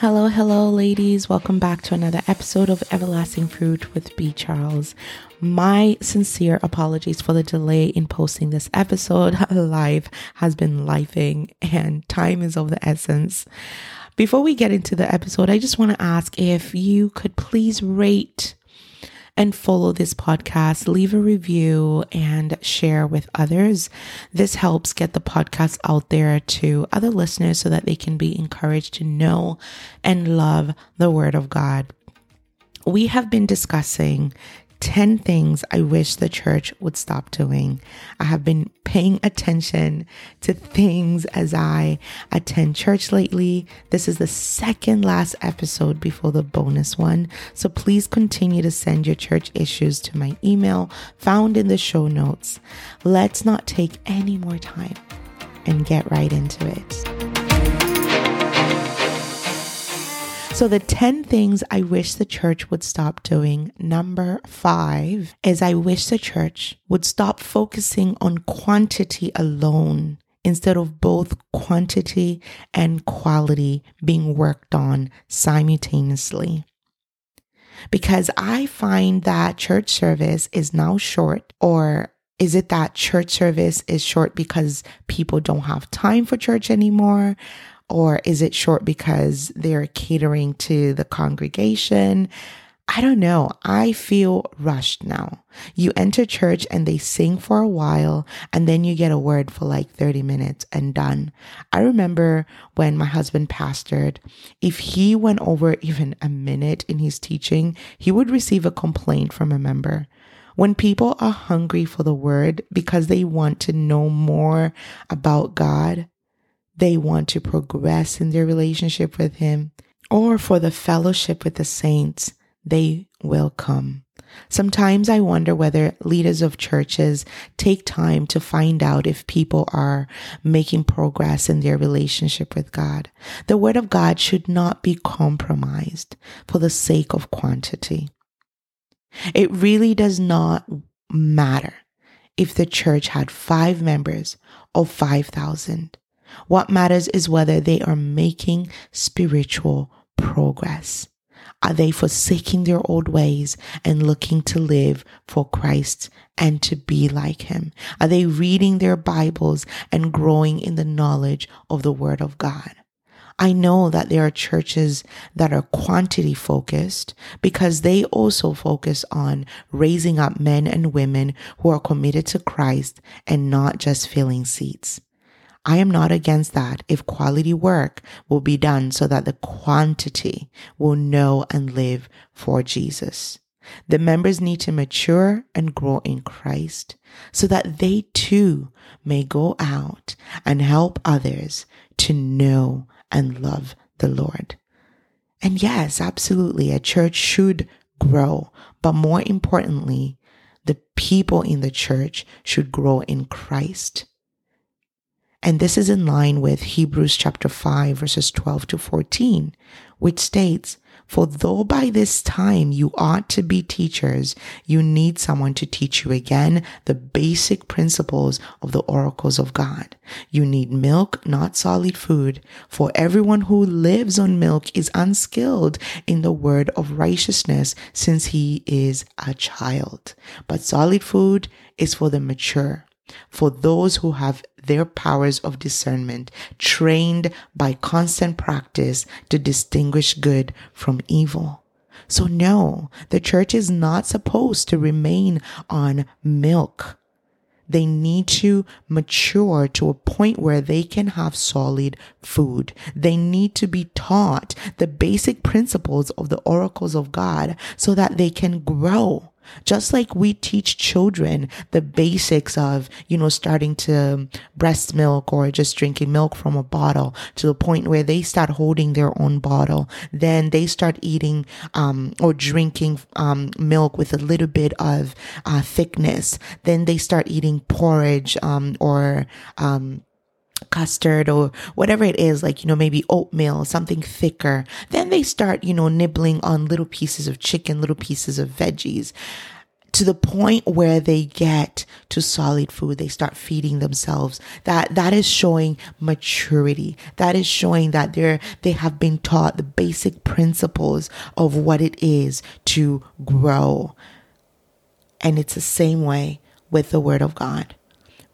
Hello, hello, ladies. Welcome back to another episode of Everlasting Fruit with B. Charles. My sincere apologies for the delay in posting this episode. Life has been lifing and time is of the essence. Before we get into the episode, I just want to ask if you could please rate and follow this podcast, leave a review and share with others. This helps get the podcast out there to other listeners so that they can be encouraged to know and love the Word of God. We have been discussing 10 things I wish the church would stop doing. I have been paying attention to things as I attend church lately. This is the second last episode before the bonus one. So please continue to send your church issues to my email found in the show notes. Let's not take any more time and get right into it. So, the 10 things I wish the church would stop doing. Number five is I wish the church would stop focusing on quantity alone instead of both quantity and quality being worked on simultaneously. Because I find that church service is now short or is it that church service is short because people don't have time for church anymore? Or is it short because they're catering to the congregation? I don't know. I feel rushed now. You enter church and they sing for a while and then you get a word for like 30 minutes and done. I remember when my husband pastored, if he went over even a minute in his teaching, he would receive a complaint from a member. When people are hungry for the word because they want to know more about God, they want to progress in their relationship with Him, or for the fellowship with the saints, they will come. Sometimes I wonder whether leaders of churches take time to find out if people are making progress in their relationship with God. The Word of God should not be compromised for the sake of quantity. It really does not matter if the church had five members or 5,000. What matters is whether they are making spiritual progress. Are they forsaking their old ways and looking to live for Christ and to be like Him? Are they reading their Bibles and growing in the knowledge of the Word of God? I know that there are churches that are quantity focused because they also focus on raising up men and women who are committed to Christ and not just filling seats. I am not against that if quality work will be done so that the quantity will know and live for Jesus. The members need to mature and grow in Christ so that they too may go out and help others to know and love the Lord. And yes, absolutely, a church should grow, but more importantly, the people in the church should grow in Christ. And this is in line with Hebrews chapter 5 verses 12 to 14, which states, for though by this time you ought to be teachers, you need someone to teach you again the basic principles of the oracles of God. You need milk, not solid food, for everyone who lives on milk is unskilled in the word of righteousness since he is a child. But solid food is for the mature for those who have their powers of discernment trained by constant practice to distinguish good from evil. So no, the church is not supposed to remain on milk. They need to mature to a point where they can have solid food. They need to be taught the basic principles of the oracles of God so that they can grow just like we teach children the basics of, you know, starting to breast milk or just drinking milk from a bottle to the point where they start holding their own bottle. Then they start eating, um, or drinking, um, milk with a little bit of, uh, thickness. Then they start eating porridge, um, or, um, custard or whatever it is, like, you know, maybe oatmeal, something thicker. Then they start, you know, nibbling on little pieces of chicken, little pieces of veggies to the point where they get to solid food. They start feeding themselves. That, that is showing maturity. That is showing that they're, they have been taught the basic principles of what it is to grow. And it's the same way with the word of God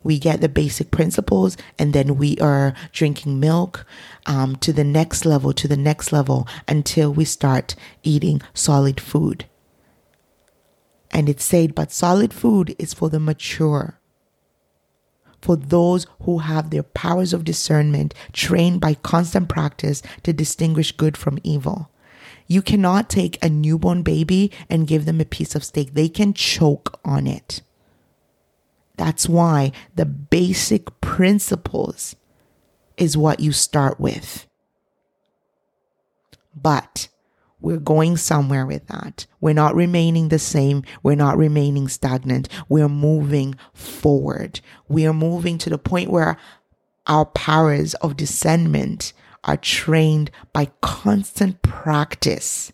we get the basic principles and then we are drinking milk um, to the next level to the next level until we start eating solid food. And it's said but solid food is for the mature for those who have their powers of discernment trained by constant practice to distinguish good from evil. You cannot take a newborn baby and give them a piece of steak. They can choke on it that's why the basic principles is what you start with. But we're going somewhere with that. We're not remaining the same. We're not remaining stagnant. We're moving forward. We are moving to the point where our powers of discernment are trained by constant practice.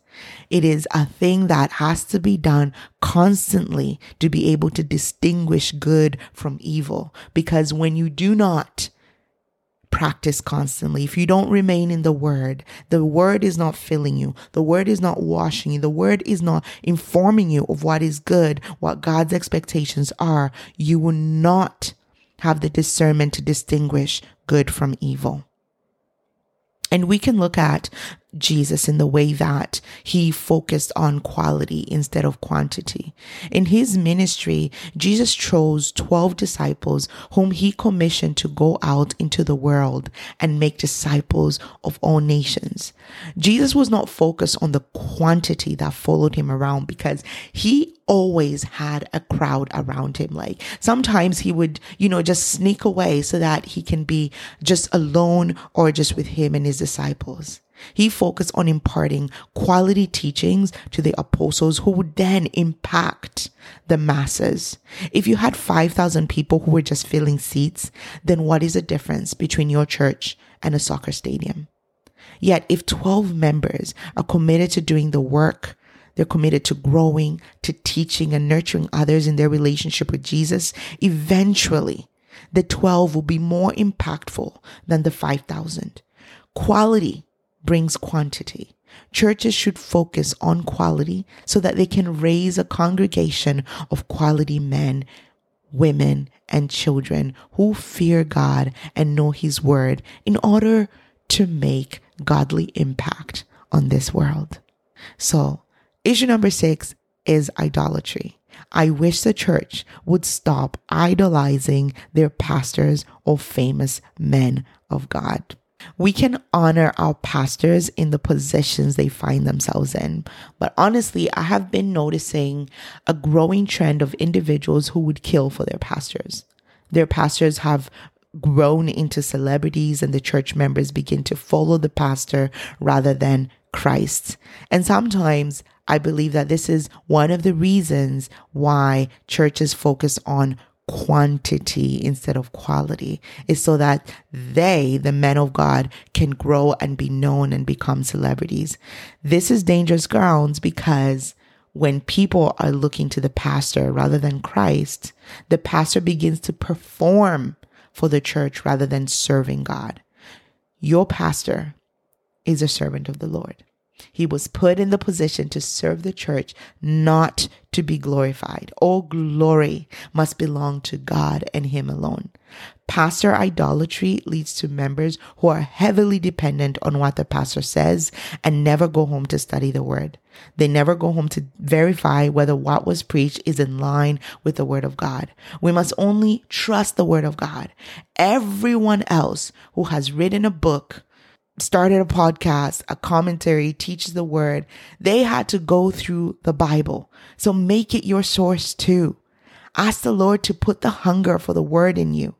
It is a thing that has to be done constantly to be able to distinguish good from evil. Because when you do not practice constantly, if you don't remain in the word, the word is not filling you, the word is not washing you, the word is not informing you of what is good, what God's expectations are, you will not have the discernment to distinguish good from evil. And we can look at Jesus in the way that he focused on quality instead of quantity. In his ministry, Jesus chose 12 disciples whom he commissioned to go out into the world and make disciples of all nations. Jesus was not focused on the quantity that followed him around because he always had a crowd around him. Like sometimes he would, you know, just sneak away so that he can be just alone or just with him and his disciples. He focused on imparting quality teachings to the apostles who would then impact the masses. If you had 5,000 people who were just filling seats, then what is the difference between your church and a soccer stadium? Yet if 12 members are committed to doing the work, they're committed to growing, to teaching and nurturing others in their relationship with Jesus, eventually the 12 will be more impactful than the 5,000. Quality brings quantity. Churches should focus on quality so that they can raise a congregation of quality men, women, and children who fear God and know His word in order to make godly impact on this world. So, issue number six is idolatry. I wish the church would stop idolizing their pastors or famous men of God. We can honor our pastors in the positions they find themselves in. But honestly, I have been noticing a growing trend of individuals who would kill for their pastors. Their pastors have grown into celebrities and the church members begin to follow the pastor rather than Christ. And sometimes I believe that this is one of the reasons why churches focus on quantity instead of quality is so that they, the men of God, can grow and be known and become celebrities. This is dangerous grounds because when people are looking to the pastor rather than Christ, the pastor begins to perform for the church rather than serving God. Your pastor is a servant of the Lord. He was put in the position to serve the church, not to be glorified. All glory must belong to God and Him alone. Pastor idolatry leads to members who are heavily dependent on what the pastor says and never go home to study the word. They never go home to verify whether what was preached is in line with the word of God. We must only trust the word of God. Everyone else who has written a book started a podcast, a commentary, teaches the word, they had to go through the Bible. So make it your source too. Ask the Lord to put the hunger for the word in you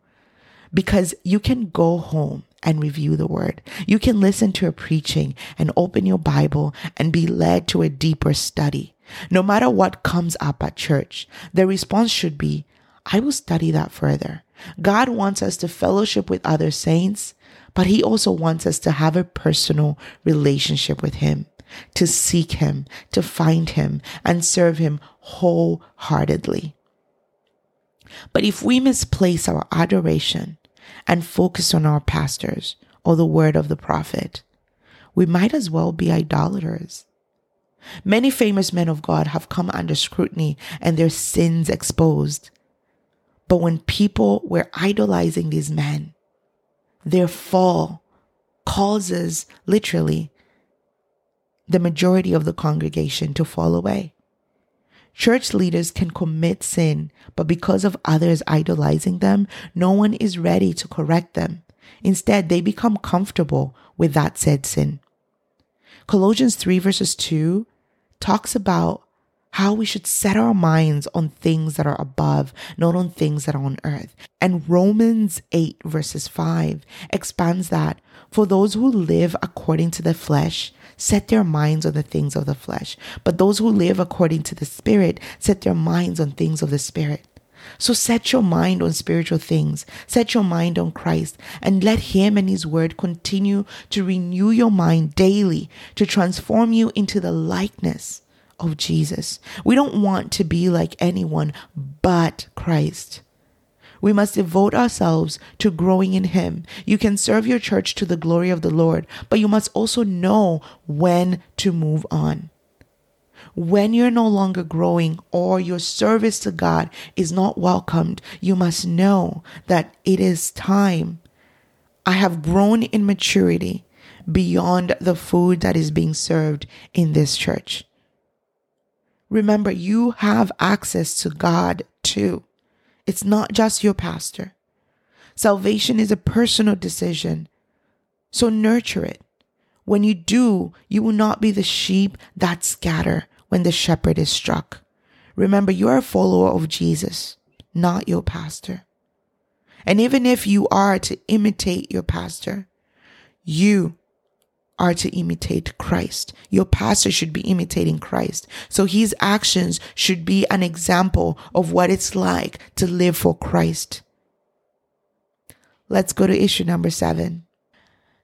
because you can go home and review the word. You can listen to a preaching and open your Bible and be led to a deeper study. No matter what comes up at church, the response should be, I will study that further. God wants us to fellowship with other saints but he also wants us to have a personal relationship with him. to seek Him, to find Him, and serve Him wholeheartedly. But if we misplace our adoration and focus on our pastors or the word of the prophet, we might as well be idolaters. Many famous men of God have come under scrutiny and their sins exposed. But when people were idolizing these men, their fall causes literally the majority of the congregation to fall away. Church leaders can commit sin, but because of others idolizing them, no one is ready to correct them. Instead, they become comfortable with that said sin. Colossians 3 verses 2 talks about how we should set our minds on things that are above, not on things that are on earth. And Romans 8 verses 5 expands that for those who live according to the flesh, set their minds on the things of the flesh. But those who live according to the Spirit set their minds on things of the Spirit. So set your mind on spiritual things. Set your mind on Christ and let Him and His Word continue to renew your mind daily to transform you into the likeness of Jesus. We don't want to be like anyone but Christ. We must devote ourselves to growing in Him. You can serve your church to the glory of the Lord, but you must also know when to move on. When you're no longer growing or your service to God is not welcomed, you must know that it is time. I have grown in maturity beyond the food that is being served in this church. Remember, you have access to God too. It's not just your pastor. Salvation is a personal decision. So nurture it. When you do, you will not be the sheep that scatter when the shepherd is struck. Remember, you are a follower of Jesus, not your pastor. And even if you are to imitate your pastor, you are to imitate Christ. Your pastor should be imitating Christ. So his actions should be an example of what it's like to live for Christ. Let's go to issue number seven.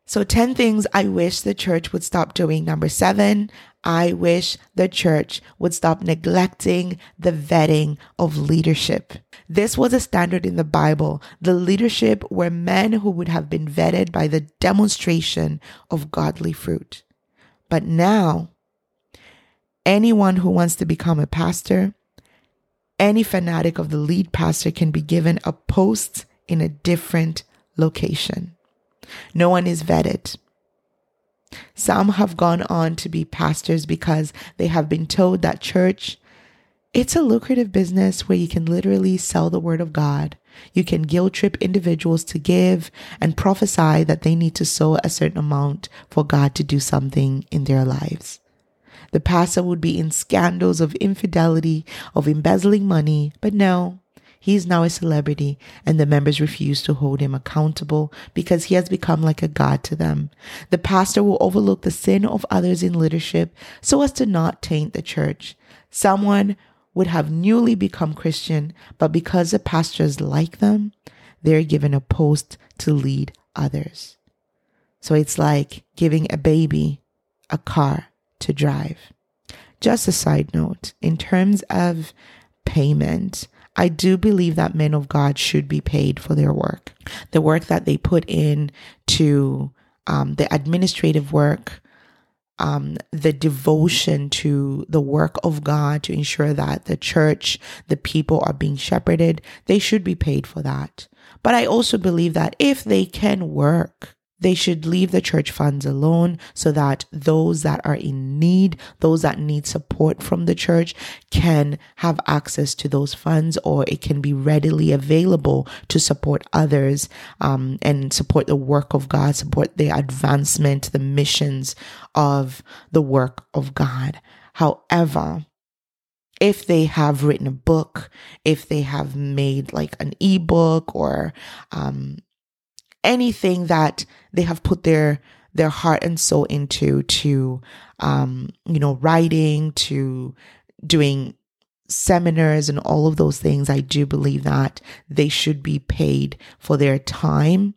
So 10 things I wish the church would stop doing. Number seven, I wish the church would stop neglecting the vetting of leadership. This was a standard in the Bible. The leadership were men who would have been vetted by the demonstration of godly fruit. But now, anyone who wants to become a pastor, any fanatic of the lead pastor can be given a post in a different location. No one is vetted. Some have gone on to be pastors because they have been told that church it's a lucrative business where you can literally sell the word of God. You can guilt trip individuals to give and prophesy that they need to sow a certain amount for God to do something in their lives. The pastor would be in scandals of infidelity, of embezzling money, but no, he is now a celebrity, and the members refuse to hold him accountable because he has become like a god to them. The pastor will overlook the sin of others in leadership so as to not taint the church. Someone would have newly become Christian, but because the pastors like them, they're given a post to lead others. So it's like giving a baby a car to drive. Just a side note, in terms of payment, I do believe that men of God should be paid for their work, the work that they put in to um, the administrative work, um, the devotion to the work of God to ensure that the church, the people are being shepherded. They should be paid for that. But I also believe that if they can work they should leave the church funds alone so that those that are in need, those that need support from the church can have access to those funds or it can be readily available to support others um, and support the work of God, support the advancement, the missions of the work of God. However, if they have written a book, if they have made like an ebook or um, anything that they have put their their heart and soul into to um you know writing to doing seminars and all of those things i do believe that they should be paid for their time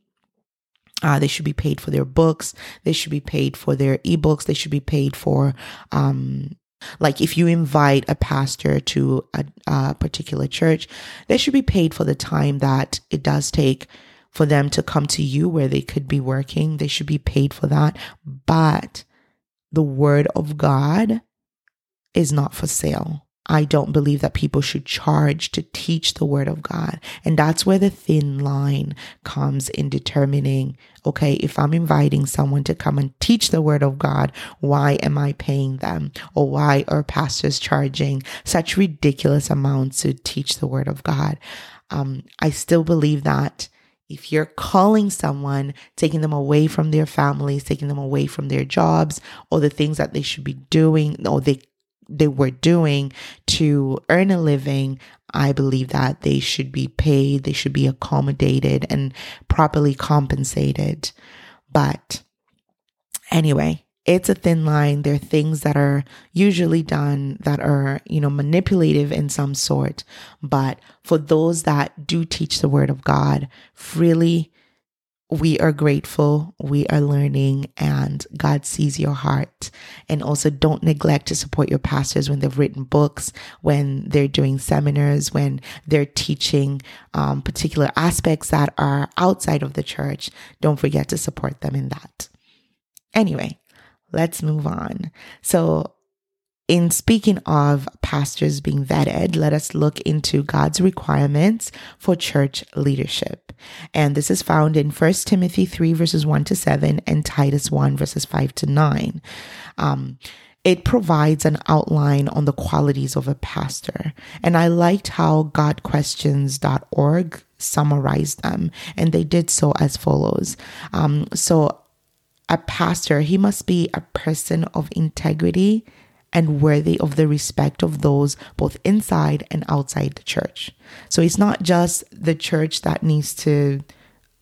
Uh, they should be paid for their books. They should be paid for their ebooks. They should be paid for, um, like if you invite a pastor to a, a particular church, they should be paid for the time that it does take for them to come to you where they could be working. They should be paid for that. But the word of God is not for sale. I don't believe that people should charge to teach the word of God. And that's where the thin line comes in determining, okay, if I'm inviting someone to come and teach the word of God, why am I paying them? Or why are pastors charging such ridiculous amounts to teach the word of God? Um, I still believe that if you're calling someone, taking them away from their families, taking them away from their jobs or the things that they should be doing or they they were doing to earn a living, I believe that they should be paid, they should be accommodated and properly compensated. But anyway, it's a thin line. There are things that are usually done that are, you know, manipulative in some sort. But for those that do teach the word of God freely, we are grateful, we are learning, and God sees your heart. And also, don't neglect to support your pastors when they've written books, when they're doing seminars, when they're teaching um, particular aspects that are outside of the church. Don't forget to support them in that. Anyway, let's move on. So, in speaking of pastors being vetted, let us look into God's requirements for church leadership. And this is found in 1 Timothy 3, verses 1 to 7, and Titus 1, verses 5 to 9. Um, it provides an outline on the qualities of a pastor. And I liked how GotQuestions.org summarized them, and they did so as follows. Um, so, a pastor, he must be a person of integrity and worthy of the respect of those both inside and outside the church. So it's not just the church that needs to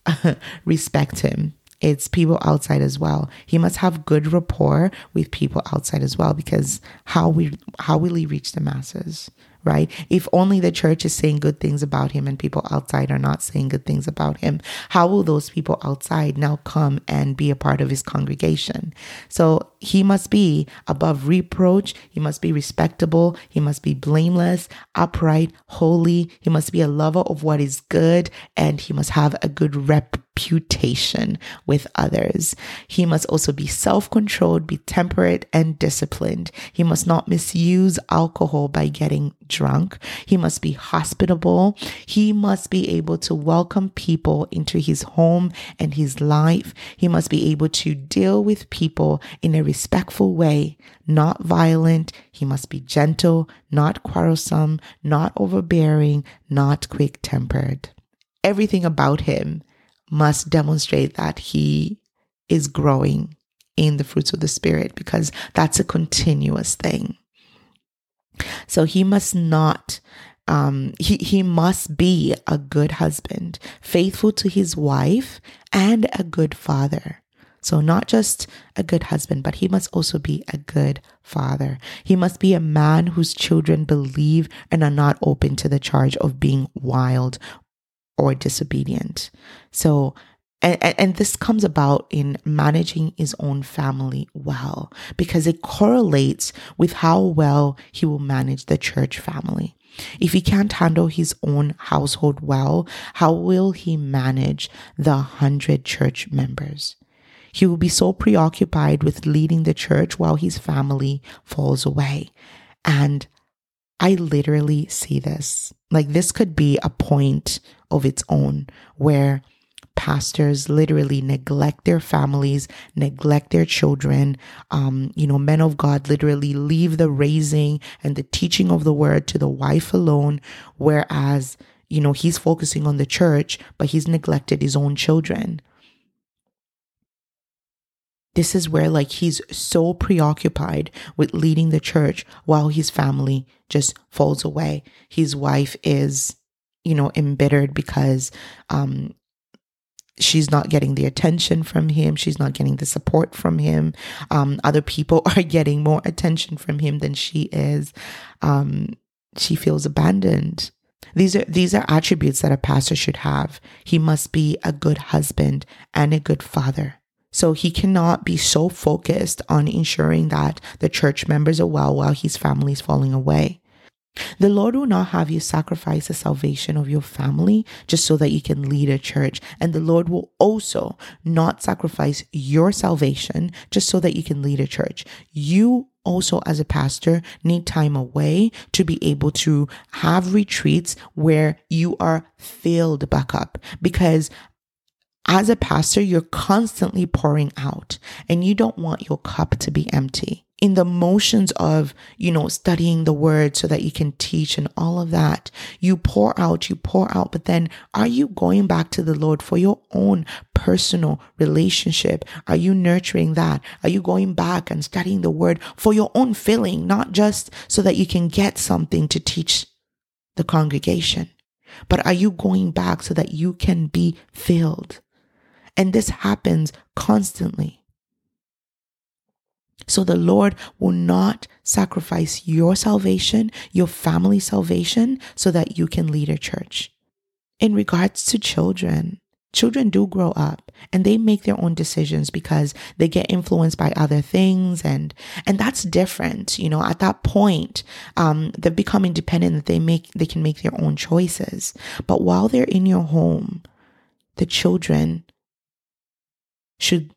respect him. It's people outside as well. He must have good rapport with people outside as well because how we how will he reach the masses? Right? If only the church is saying good things about him and people outside are not saying good things about him, how will those people outside now come and be a part of his congregation? So he must be above reproach. He must be respectable. He must be blameless, upright, holy. He must be a lover of what is good and he must have a good rep reputation with others. He must also be self controlled, be temperate, and disciplined. He must not misuse alcohol by getting drunk. He must be hospitable. He must be able to welcome people into his home and his life. He must be able to deal with people in a respectful way, not violent. He must be gentle, not quarrelsome, not overbearing, not quick tempered. Everything about him must demonstrate that he is growing in the fruits of the Spirit because that's a continuous thing. So he must not, um, he, he must be a good husband, faithful to his wife, and a good father. So, not just a good husband, but he must also be a good father. He must be a man whose children believe and are not open to the charge of being wild or disobedient. So, and, and, this comes about in managing his own family well because it correlates with how well he will manage the church family. If he can't handle his own household well, how will he manage the hundred church members? He will be so preoccupied with leading the church while his family falls away. And I literally see this. Like, this could be a point of its own where pastors literally neglect their families, neglect their children. Um, you know, men of God literally leave the raising and the teaching of the word to the wife alone, whereas, you know, he's focusing on the church, but he's neglected his own children this is where like he's so preoccupied with leading the church while his family just falls away. His wife is you know embittered because um she's not getting the attention from him. She's not getting the support from him. Um other people are getting more attention from him than she is. Um she feels abandoned. These are these are attributes that a pastor should have. He must be a good husband and a good father. So he cannot be so focused on ensuring that the church members are well while his family is falling away. The Lord will not have you sacrifice the salvation of your family just so that you can lead a church. And the Lord will also not sacrifice your salvation just so that you can lead a church. You also, as a pastor, need time away to be able to have retreats where you are filled back up because as a pastor, you're constantly pouring out and you don't want your cup to be empty. In the motions of, you know, studying the word so that you can teach and all of that, you pour out, you pour out, but then are you going back to the Lord for your own personal relationship? Are you nurturing that? Are you going back and studying the word for your own filling, not just so that you can get something to teach the congregation? But are you going back so that you can be filled? And this happens constantly. So the Lord will not sacrifice your salvation, your family salvation, so that you can lead a church. In regards to children, children do grow up and they make their own decisions because they get influenced by other things and and that's different you know at that point um they become independent that they make they can make their own choices but while they're in your home the children should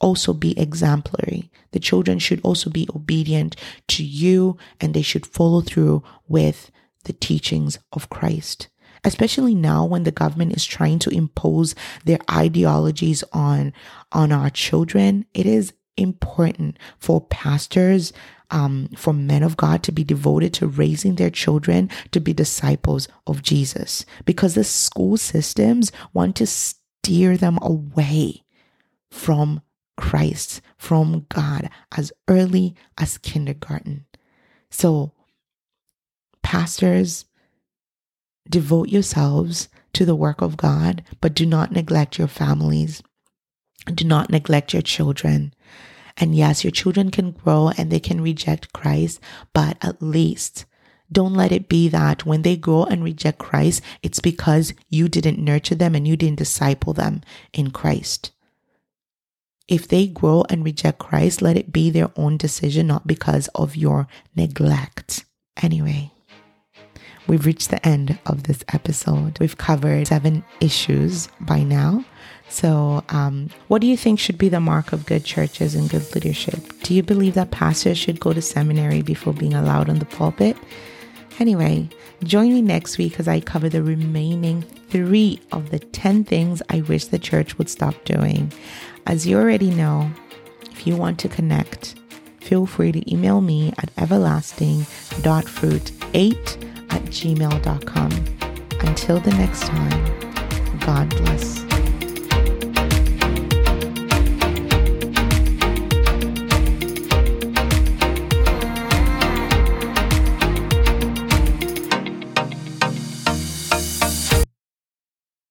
also be exemplary. The children should also be obedient to you and they should follow through with the teachings of Christ. Especially now when the government is trying to impose their ideologies on, on our children, it is important for pastors, um, for men of God to be devoted to raising their children to be disciples of Jesus because the school systems want to steer them away from Christ, from God, as early as kindergarten. So, pastors, devote yourselves to the work of God, but do not neglect your families. Do not neglect your children. And yes, your children can grow and they can reject Christ, but at least don't let it be that when they grow and reject Christ, it's because you didn't nurture them and you didn't disciple them in Christ. If they grow and reject Christ, let it be their own decision, not because of your neglect. Anyway, we've reached the end of this episode. We've covered seven issues by now. So, um, what do you think should be the mark of good churches and good leadership? Do you believe that pastors should go to seminary before being allowed on the pulpit? Anyway, join me next week as I cover the remaining three of the 10 things I wish the church would stop doing. As you already know, if you want to connect, feel free to email me at everlasting.fruit8 at gmail.com. Until the next time, God bless.